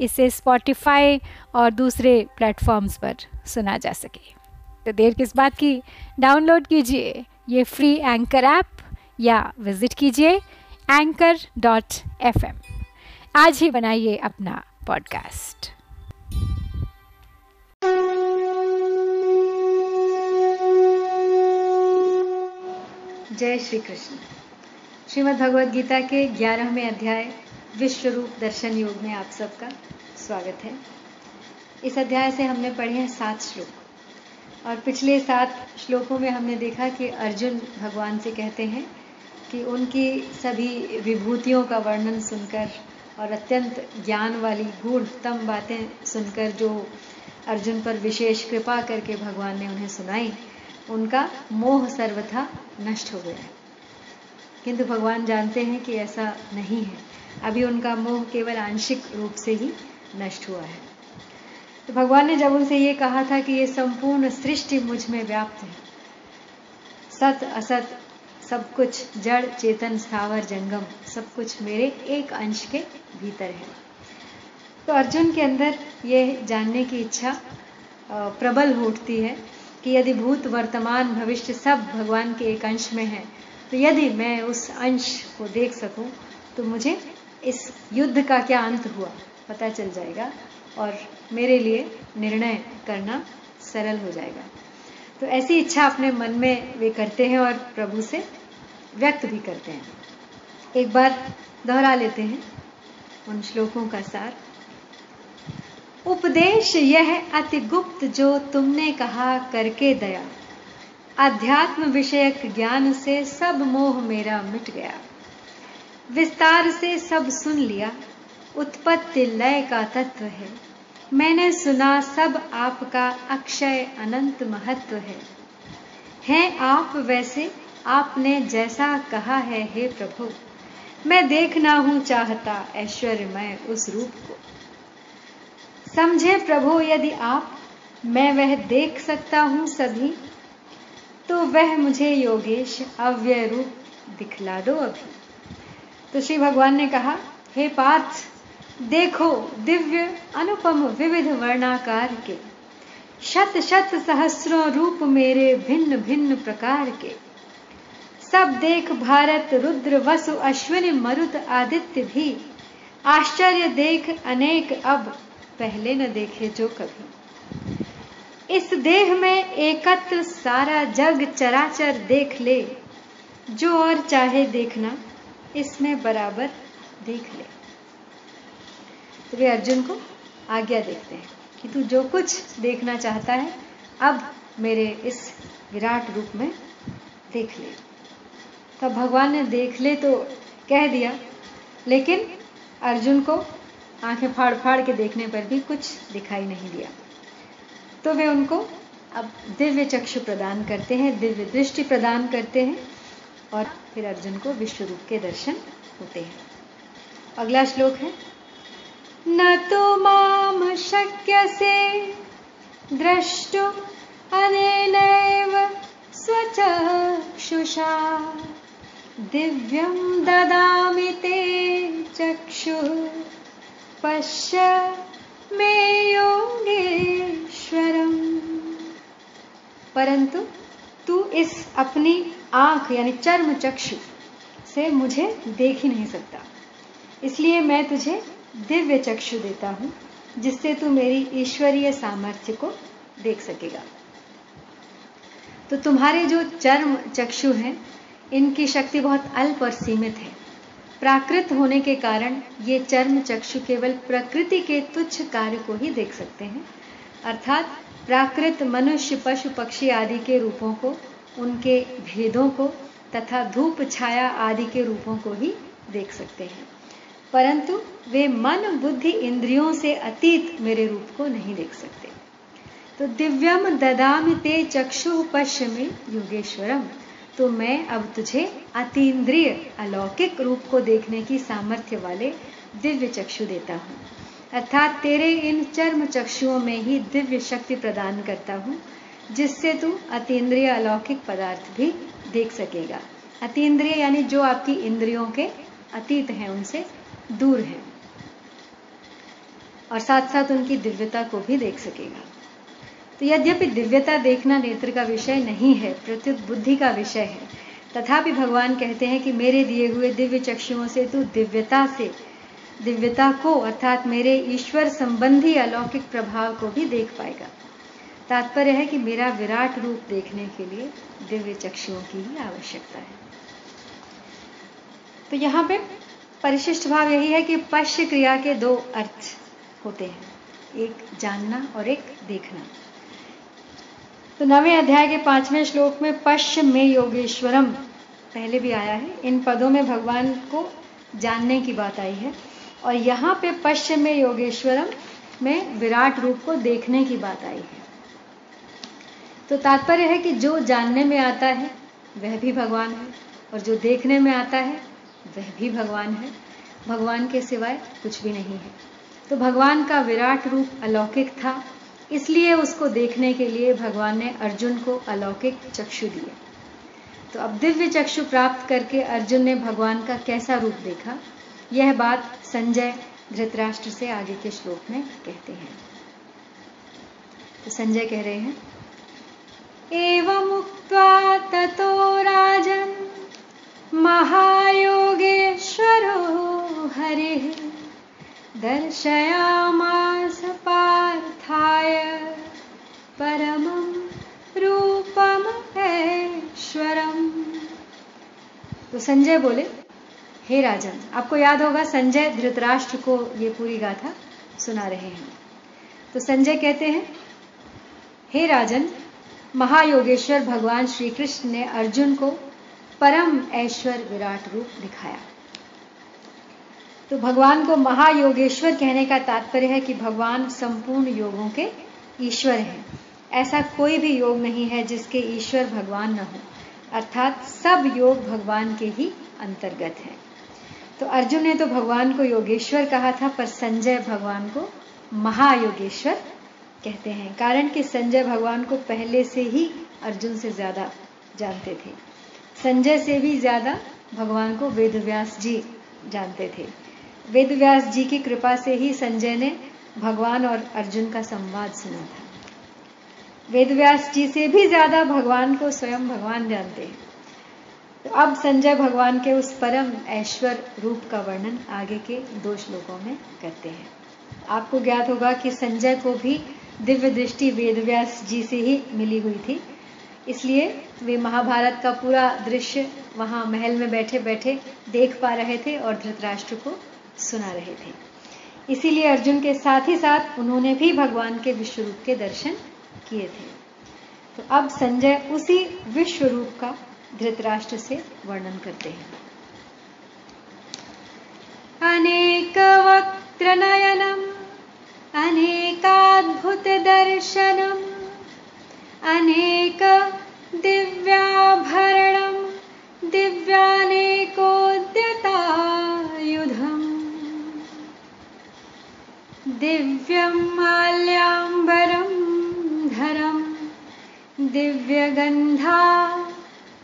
इसे स्पॉटिफाई और दूसरे प्लेटफॉर्म्स पर सुना जा सके। तो देर किस बात की? डाउनलोड कीजिए ये फ्री एंकर ऐप या विज़िट कीजिए एंकर डॉट एफ़ आज ही बनाइए अपना पॉडकास्ट जय श्री कृष्ण। श्रीमद् भगवद गीता के ग्यारहवें अध्याय विश्व रूप दर्शन योग में आप सबका स्वागत है। इस अध्याय से हमने पढ़े हैं सात श्लोक। और पिछले सात श्लोकों में हमने देखा कि अर्जुन भगवान से कहते हैं कि उनकी सभी विभूतियों का वर्णन सुनकर और अत्यंत ज्ञान वाली, गूढ़तम बातें सुनकर जो अर्जुन पर विशेष कृपा करके भगवान ने उन्हें सुनाई, उनका मोह सर्वथा नष्ट हो गया किंतु भगवान जानते हैं कि ऐसा नहीं है। अभी उनका मोह केवल आंशिक रूप से ही नष्ट हुआ है। तो भगवान ने जब उनसे ये कहा था कि ये संपूर्ण सृष्टि मुझमें व्याप्त है, सत, असत, सब कुछ, जड़, चेतन, स्थावर, जंगम, सब कुछ मेरे एक अंश के भीतर है। तो अर्जुन के अंदर ये जानने की इच्छा प्रबल उठती है कि यदि भूत, वर्तमान, भविष्य सब भगवान के एक अंश में है तो यदि मैं उस अंश को देख सकूँ तो मुझे इस युद्ध का क्या अंत हुआ, पता चल जाएगा। और मेरे लिए निर्णय करना सरल हो जाएगा। तो ऐसी इच्छा अपने मन में वे करते हैं और प्रभु से व्यक्त भी करते हैं। एक बार दोहरा लेते हैं उन श्लोकों का सार। उपदेश यह अति गुप्त जो तुमने कहा करके दया। अध्यात्म विषयक ज्ञान से सब मोह मेरा मिट गया। विस्तार से सब सुन लिया। उत्पत्ति लय का तत्व है। मैंने सुना सब आपका अक्षय अनंत महत्व है। हैं आप वैसे? आपने जैसा कहा है, हे प्रभु। मैं देखना हूँ चाहता ऐश्वर्यमय उस रूप को। समझे प्रभु, यदि आप, मैं वह देख सकता हूँ सभी। तो वह मुझे योगेश अव्यय रूप दिखला दो अभी। तो श्री भगवान ने कहा, हे पार्थ, देखो दिव्य अनुपम विविध वर्णाकार के, शत शत सहस्रों रूप मेरे भिन्न भिन्न प्रकार के। सब देख भारत, रुद्र, वसु, अश्विनी, मरुत, आदित्य भी, आश्चर्य देख अनेक अब, पहले न देखे जो कभी। इस देह में एकत्र सारा जग चराचर देख ले, जो और चाहे देखना। इसमें बराबर देख ले। तो वे अर्जुन को आज्ञा देखते हैं कि तू जो कुछ देखना चाहता है, अब मेरे इस विराट रूप में देख ले। तब भगवान ने देख ले तो कह दिया, लेकिन अर्जुन को आँखें फाड़ फाड़ के देखने पर भी कुछ दिखाई नहीं दिया। तो वे उनको अब दिव्य चक्षु प्रदान करते हैं, दिव्य दृष्टि प्रदान करते हैं। और फिर अर्जुन को विश्व रूप के दर्शन होते हैं। अगला श्लोक है, न तो माम शक्य से द्रष्टु अनेनैव स्वचक्षुषा। दिव्यं ददामि ते चक्षु। पश्य मे योगेश्वरम। परंतु तू इस अपनी आँख, यानी चर्म चक्षु से मुझे देख ही नहीं सकता। इसलिए मैं तुझे दिव्य चक्षु देता हूँ, जिससे तू मेरी ईश्वरीय सामर्थ्य को देख सकेगा। तो तुम्हारे जो चर्म चक्षु हैं, इनकी शक्ति बहुत अल्प और सीमित है। प्राकृत होने के कारण ये चर्म चक्षु केवल प्रकृति के तुच्छ कार्य को ही देख सकते हैं, अर्थात प्राकृत मनुष्य, पशु, पक्षी आदि के रूपों को उनके भेदों को तथा धूप, छाया आदि के रूपों को ही देख सकते हैं। परंतु वे मन, बुद्धि इंद्रियों से अतीत मेरे रूप को नहीं देख सकते। तो दिव्यम ददाम ते चक्षु पश्य में योगेश्वरम। तो मैं अब तुझे अतीन्द्रिय, अलौकिक रूप को देखने की सामर्थ्य वाले दिव्य चक्षु देता हूँ। अर्थात तेरे इन चर्म चक्षुओं में ही दिव्य शक्ति प्रदान करता हूँ। जिससे तू अतीन्द्रिय अलौकिक पदार्थ भी देख सकेगा। अतीन्द्रिय यानी जो आपकी इंद्रियों के अतीत हैं, उनसे दूर हैं और साथ साथ उनकी दिव्यता को भी देख सकेगा। तो यद्यपि दिव्यता देखना नेत्र का विषय नहीं है, प्रत्युत बुद्धि का विषय है, तथापि भगवान कहते हैं कि मेरे दिए हुए दिव्य चक्षुओं से तू दिव्यता से, दिव्यता को अर्थात मेरे ईश्वर संबंधी अलौकिक प्रभाव को भी देख पाएगा। तात्पर्य है कि मेरा विराट रूप देखने के लिए दिव्य चक्षुओं की ही आवश्यकता है। तो यहाँ पे परिशिष्ट भाव यही है कि पश्य क्रिया के दो अर्थ होते हैं, एक जानना और एक देखना। तो नवे अध्याय के पाँचवें श्लोक में पश्य में योगेश्वरम पहले भी आया है। इन पदों में भगवान को जानने की बात आई है और यहाँ पे पश्य में योगेश्वरम में विराट रूप को देखने की बात आई है। तो तात्पर्य है कि जो जानने में आता है, वह भी भगवान है, और जो देखने में आता है, वह भी भगवान है। भगवान के सिवाय कुछ भी नहीं है। तो भगवान का विराट रूप अलौकिक था, इसलिए उसको देखने के लिए भगवान ने अर्जुन को अलौकिक चक्षु दिए। तो अब दिव्य चक्षु प्राप्त करके अर्जुन ने भगवान का कैसा रूप देखा? यह बात संजय धृतराष्ट्र से आगे के श्लोक में कहते हैं। तो संजय कह रहे हैं एवं उक्त्वा ततो राजन महायोगेश्वरो हरे दर्शयामास पार्थाय परमं रूपम ऐश्वरम तो संजय बोले, हे राजन, आपको याद होगा संजय धृतराष्ट्र को ये पूरी गाथा सुना रहे हैं। तो संजय कहते हैं, हे राजन महायोगेश्वर भगवान श्री कृष्ण ने अर्जुन को परम ऐश्वर विराट रूप दिखाया। तो भगवान को महायोगेश्वर कहने का तात्पर्य है कि भगवान संपूर्ण योगों के ईश्वर हैं। ऐसा कोई भी योग नहीं है जिसके ईश्वर भगवान न हो। अर्थात सब योग भगवान के ही अंतर्गत है। तो अर्जुन ने तो भगवान को योगेश्वर कहा था, पर संजय भगवान को महायोगेश्वर कहते हैं, कारण कि संजय भगवान को पहले से ही अर्जुन से ज़्यादा जानते थे। संजय से भी ज़्यादा भगवान को वेदव्यास जी जानते थे। वेद व्यास जी की कृपा से ही संजय ने भगवान और अर्जुन का संवाद सुना था। वेद व्यास जी से भी ज़्यादा भगवान को स्वयं भगवान जानते हैं। तो अब संजय भगवान के उस परम ऐश्वर रूप का वर्णन आगे के दो श्लोकों में करते हैं। आपको ज्ञात होगा कि संजय को भी दिव्य दृष्टि वेदव्यास जी से ही मिली हुई थी। इसलिए वे महाभारत का पूरा दृश्य वहाँ महल में बैठे बैठे देख पा रहे थे और धृतराष्ट्र को सुना रहे थे। इसीलिए अर्जुन के साथ ही साथ उन्होंने भी भगवान के विश्व रूप के दर्शन किए थे। तो अब संजय उसी विश्व रूप का धृतराष्ट्र से वर्णन करते हैं। अनेक वक्त्र नयनम अनेकाद्भुत दर्शनम अनेक दिव्याभरणम दिव्यानेकोद्यतायुधम्। दिव्यं माल्याम्बरं धरं दिव्यगन्धा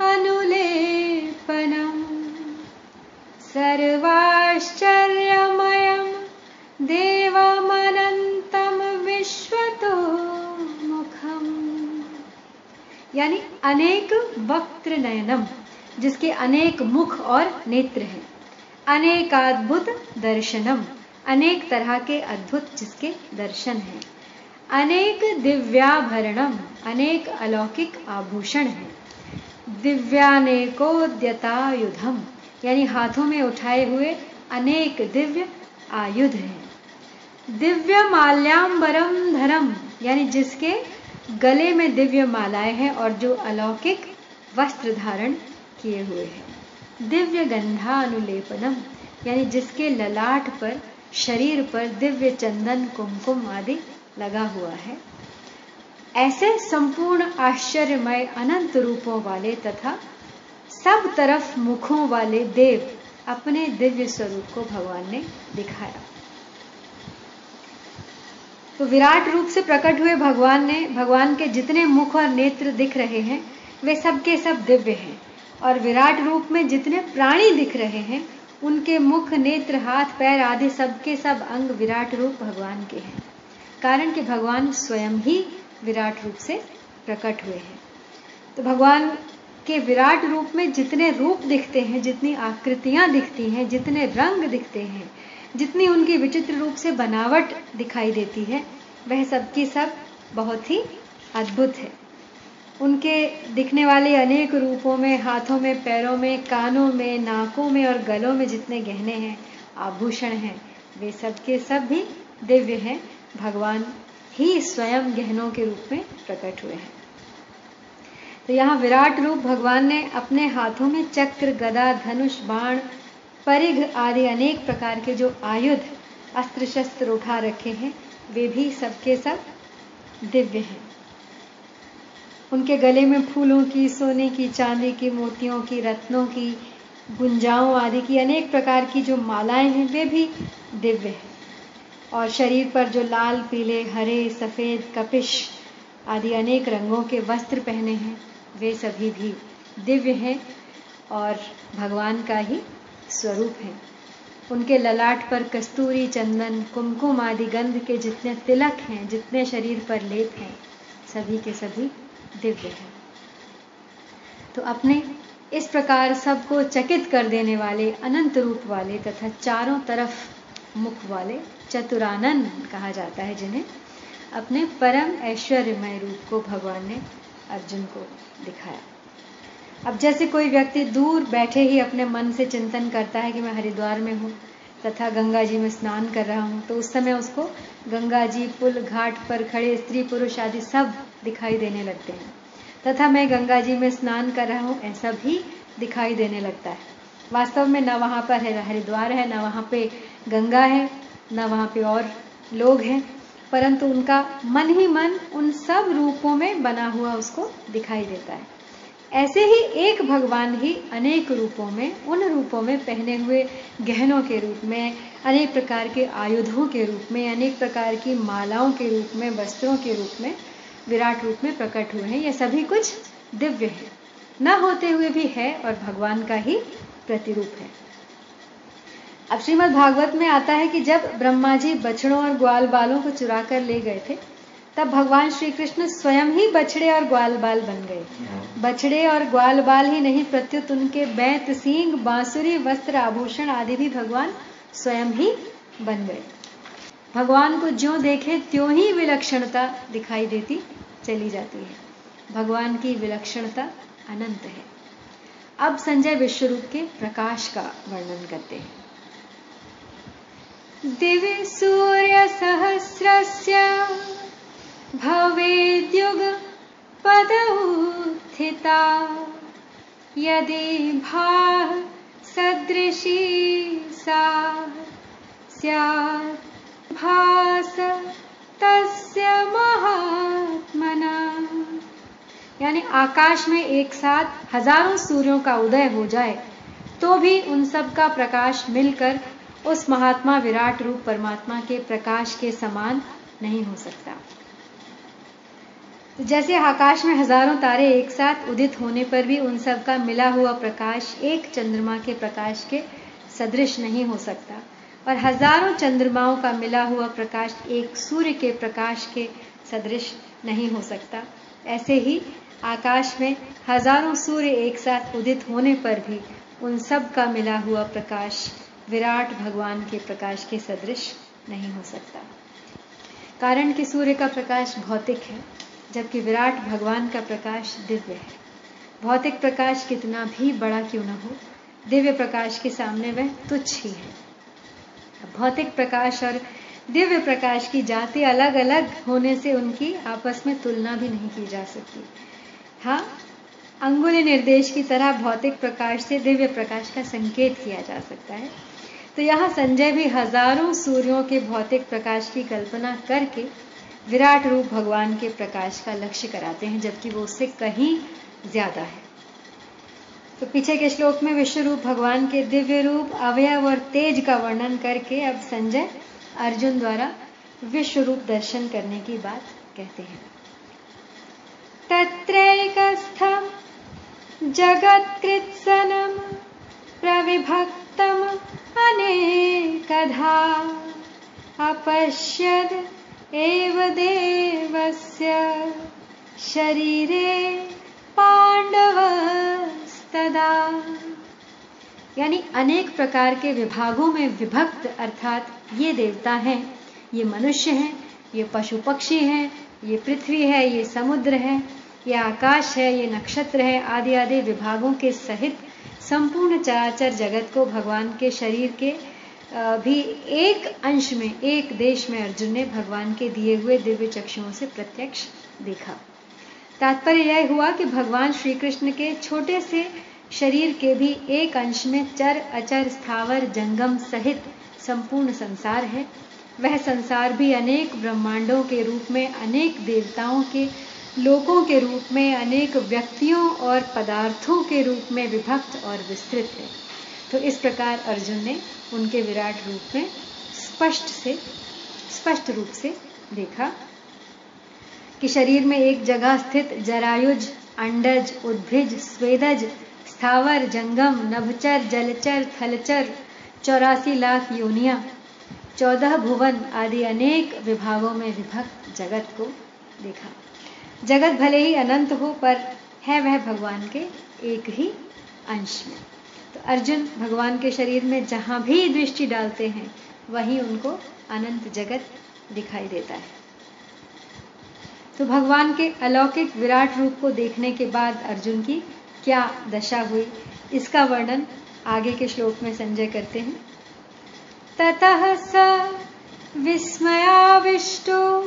अनुलेपनम्। सर्वाश्चर्यमयं देवमनन्तं यानी अनेक वक्त्र नयनम जिसके अनेक मुख और नेत्र हैं। अनेकाद्भुत दर्शनम, अनेक तरह के अद्भुत जिसके दर्शन हैं। अनेक दिव्याभरणम, अनेक अलौकिक आभूषण हैं। दिव्यानेकोद्यतायुधम, यानी हाथों में उठाए हुए अनेक दिव्य आयुध हैं। दिव्य माल्याम्बरम धरम, यानी जिसके गले में दिव्य मालाएँ हैं और जो अलौकिक वस्त्र धारण किए हुए हैं। दिव्य गंधा अनुलेपनम यानी जिसके ललाट पर, शरीर पर दिव्य चंदन, कुमकुम आदि लगा हुआ है। ऐसे संपूर्ण आश्चर्यमय अनंत रूपों वाले तथा सब तरफ़ मुखों वाले देव अपने दिव्य स्वरूप को भगवान ने दिखाया। तो विराट रूप से प्रकट हुए भगवान ने, भगवान के जितने मुख और नेत्र दिख रहे हैं, वे सबके सब दिव्य हैं। और विराट रूप में जितने प्राणी दिख रहे हैं, उनके मुख, नेत्र, हाथ, पैर आदि सबके सब अंग विराट रूप भगवान के हैं। कारण कि भगवान स्वयं ही विराट रूप से प्रकट हुए हैं। तो भगवान के विराट रूप में जितने रूप दिखते हैं, जितनी आकृतियाँ दिखती हैं, जितने रंग दिखते हैं जितनी उनकी विचित्र रूप से बनावट दिखाई देती है, वह सबकी सब बहुत ही अद्भुत है। उनके दिखने वाले अनेक रूपों में, हाथों में, पैरों में, कानों में, नाकों में और गलों में जितने गहने हैं, आभूषण हैं, वे सबके सब भी दिव्य हैं। भगवान ही स्वयं गहनों के रूप में प्रकट हुए हैं। तो यहाँ विराट रूप भगवान ने अपने हाथों में चक्र, गदा, धनुष, बाण परिघ आदि अनेक प्रकार के जो आयुध अस्त्र शस्त्र उठा रखे हैं, वे भी सबके सब दिव्य हैं। उनके गले में फूलों की, सोने की, चांदी की, मोतियों की, रत्नों की, गुंजाओं आदि की अनेक प्रकार की जो मालाएँ हैं, वे भी दिव्य हैं। और शरीर पर जो लाल, पीले, हरे, सफ़ेद, कपिश आदि अनेक रंगों के वस्त्र पहने हैं, वे सभी भी दिव्य हैं और भगवान का ही स्वरूप है। उनके ललाट पर कस्तूरी चंदन, कुमकुम आदि गंध के जितने तिलक हैं, जितने शरीर पर लेप हैं, सभी के सभी दिव्य हैं। तो अपने इस प्रकार सबको चकित कर देने वाले, अनंत रूप वाले तथा चारों तरफ़ मुख वाले चतुरानंद कहा जाता है, जिन्हें अपने परम ऐश्वर्यमय रूप को भगवान ने अर्जुन को दिखाया। अब जैसे कोई व्यक्ति दूर बैठे ही अपने मन से चिंतन करता है कि मैं हरिद्वार में हूँ, तथा गंगा जी में स्नान कर रहा हूँ तो उस समय उसको गंगा जी, पुल, घाट पर खड़े स्त्री, पुरुष आदि सब दिखाई देने लगते हैं। तथा मैं गंगा जी में स्नान कर रहा हूँ, ऐसा भी दिखाई देने लगता है। वास्तव में न वहाँ पर है, हरिद्वार है, न वहाँ पे गंगा है, न वहाँ पे और लोग हैं, परंतु उनका मन ही मन उन सब रूपों में बना हुआ उसको दिखाई देता है। ऐसे ही एक भगवान ही अनेक रूपों में, उन रूपों में पहने हुए गहनों के रूप में, अनेक प्रकार के आयुधों के रूप में, अनेक प्रकार की मालाओं के रूप में, वस्त्रों के रूप में, विराट रूप में प्रकट हुए हैं। ये सभी कुछ दिव्य है। न होते हुए भी है और भगवान का ही प्रतिरूप है। अब श्रीमद भागवत में आता है कि जब ब्रह्मा जी बछड़ों और ग्वाल बालों को चुरा कर ले गए थे तब भगवान श्री कृष्ण स्वयं ही बछड़े और ग्वाल बाल बन गए। बछड़े और ग्वाल बाल ही नहीं, प्रत्युत उनके बैत, सींग, बांसुरी, वस्त्र, आभूषण आदि भी भगवान स्वयं ही बन गए। भगवान को ज्यो देखे, त्यों ही विलक्षणता दिखाई देती चली जाती है। भगवान की विलक्षणता अनंत है। अब संजय विश्वरूप के प्रकाश का वर्णन करते हैं। दिव्य सूर्य सहस्रस्य भवेद्युग पदउत्थिता यदि भाः सदृशी सा भास तस्य महात्मना। यानी आकाश में एक साथ हज़ारों सूर्यों का उदय हो जाए तो भी उन सब का प्रकाश मिलकर उस महात्मा विराट रूप परमात्मा के प्रकाश के समान नहीं हो सकता। जैसे आकाश में हज़ारों तारे एक साथ उदित होने पर भी उन सब का मिला हुआ प्रकाश एक चंद्रमा के प्रकाश के सदृश नहीं हो सकता। और हज़ारों चंद्रमाओं का मिला हुआ प्रकाश एक सूर्य के प्रकाश के सदृश नहीं हो सकता। ऐसे ही आकाश में हज़ारों सूर्य एक साथ उदित होने पर भी उन सब का मिला हुआ प्रकाश विराट भगवान के प्रकाश के सदृश नहीं हो सकता। कारण कि सूर्य का प्रकाश भौतिक है। जबकि विराट भगवान का प्रकाश दिव्य है। भौतिक प्रकाश कितना भी बड़ा क्यों ना हो, दिव्य प्रकाश के सामने वह तुच्छ ही है। भौतिक प्रकाश और दिव्य प्रकाश की जाति अलग अलग होने से उनकी आपस में तुलना भी नहीं की जा सकती। हाँ अंगुल निर्देश की तरह भौतिक प्रकाश से दिव्य प्रकाश का संकेत किया जा सकता है। तो यहाँ संजय भी हज़ारों सूर्यों के भौतिक प्रकाश की कल्पना करके विराट रूप भगवान के प्रकाश का लक्ष्य कराते हैं, जबकि वो उससे कहीं ज़्यादा है। तो पीछे के श्लोक में विश्व रूप भगवान के दिव्य रूप, अवयव और तेज का वर्णन करके अब संजय अर्जुन द्वारा विश्व रूप दर्शन करने की बात कहते हैं। तत्रैकस्थम, जगत्कृत्सनम, प्रविभक्तम अनेकधा, अपश्यद एव देवस्य शरीरे पांडवस्तदा यानी अनेक प्रकार के विभागों में विभक्त अर्थात ये देवता हैं, ये मनुष्य हैं, ये पशु पक्षी हैं, ये पृथ्वी है, ये समुद्र है, ये आकाश है, ये नक्षत्र है, आदि आदि विभागों के सहित संपूर्ण चराचर जगत को भगवान के शरीर के भी एक अंश में, एक देश में अर्जुन ने भगवान के दिए हुए दिव्य चक्षुओं से प्रत्यक्ष देखा। तात्पर्य यह हुआ कि भगवान श्री कृष्ण के छोटे से शरीर के भी एक अंश में चर, अचर, स्थावर, जंगम सहित संपूर्ण संसार है। वह संसार भी अनेक ब्रह्मांडों के रूप में, अनेक देवताओं के, लोकों के रूप में, अनेक व्यक्तियों और पदार्थों के रूप में विभक्त और विस्तृत है। तो इस प्रकार अर्जुन ने उनके विराट रूप में स्पष्ट से, स्पष्ट रूप से देखा कि शरीर में एक जगह स्थित जरायुज, अंडज, उद्भिज, स्वेदज, स्थावर, जंगम, नभचर, जलचर, थलचर, चौरासी लाख योनिया, चौदह भुवन आदि अनेक विभागों में विभक्त जगत को देखा। जगत भले ही अनंत हो, पर है वह भगवान के एक ही अंश में। अर्जुन भगवान के शरीर में जहाँ भी दृष्टि डालते हैं, वहीं उनको अनंत जगत दिखाई देता है। तो भगवान के अलौकिक विराट रूप को देखने के बाद अर्जुन की क्या दशा हुई, इसका वर्णन आगे के श्लोक में संजय करते हैं। ततः स विस्मयाविष्टो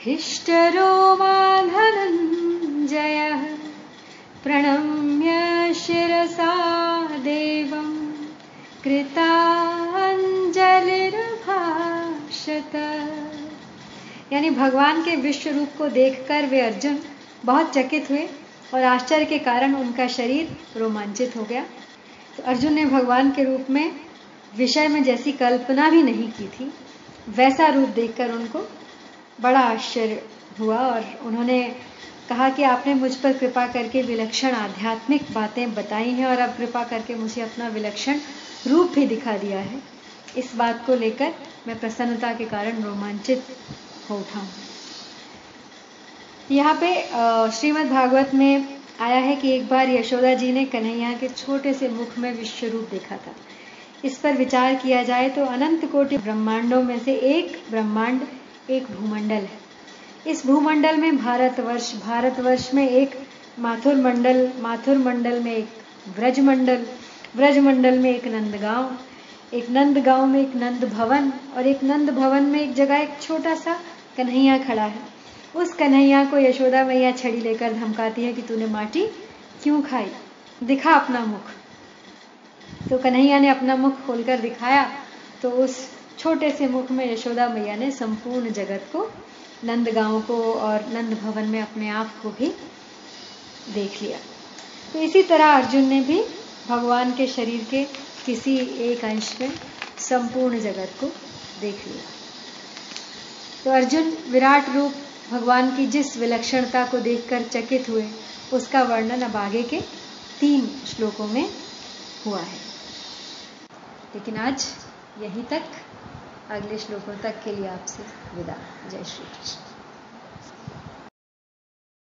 हिष्टरोमा धनञ्जयः प्रणम्य शिरसा देवम् कृताञ्जलिर्भाषत यानी भगवान के विश्व रूप को देखकर वे अर्जुन बहुत चकित हुए और आश्चर्य के कारण उनका शरीर रोमांचित हो गया। तो अर्जुन ने भगवान के रूप में विषय में जैसी कल्पना भी नहीं की थी, वैसा रूप देखकर उनको बड़ा आश्चर्य हुआ और उन्होंने कहा कि आपने मुझ पर कृपा करके विलक्षण आध्यात्मिक बातें बताई हैं और अब कृपा करके मुझे अपना विलक्षण रूप भी दिखा दिया है। इस बात को लेकर मैं प्रसन्नता के कारण रोमांचित हो उठा हूँ। यहाँ पे श्रीमद् भागवत में आया है कि एक बार यशोदा जी ने कन्हैया के छोटे से मुख में विश्व रूप देखा था। इस पर विचार किया जाए तो अनंत कोटि ब्रह्मांडों में से एक ब्रह्मांड, एक भूमंडल है। इस भूमंडल में भारतवर्ष भारतवर्ष में एक माथुर मंडल माथुर मंडल में एक ब्रज मंडल ब्रज मंडल में एक नंदगांव, एक नंद गाँव में एक नंद भवन और एक नंद भवन में एक जगह, एक छोटा सा कन्हैया खड़ा है। उस कन्हैया को यशोदा मैया छड़ी लेकर धमकाती है कि तूने माटी क्यों खाई? दिखा अपना मुख। तो कन्हैया ने अपना मुख खोलकर दिखाया तो उस छोटे से मुख में यशोदा मैया ने संपूर्ण जगत को नंद गाँव को और नंद भवन में अपने आप को भी देख लिया। तो इसी तरह अर्जुन ने भी भगवान के शरीर के किसी एक अंश में संपूर्ण जगत को देख लिया। तो अर्जुन विराट रूप भगवान की जिस विलक्षणता को देखकर चकित हुए, उसका वर्णन अब आगे के तीन श्लोकों में हुआ है। लेकिन आज यहीं तक अगले श्लोकों तक के लिए आपसे विदा। जय श्री कृष्ण।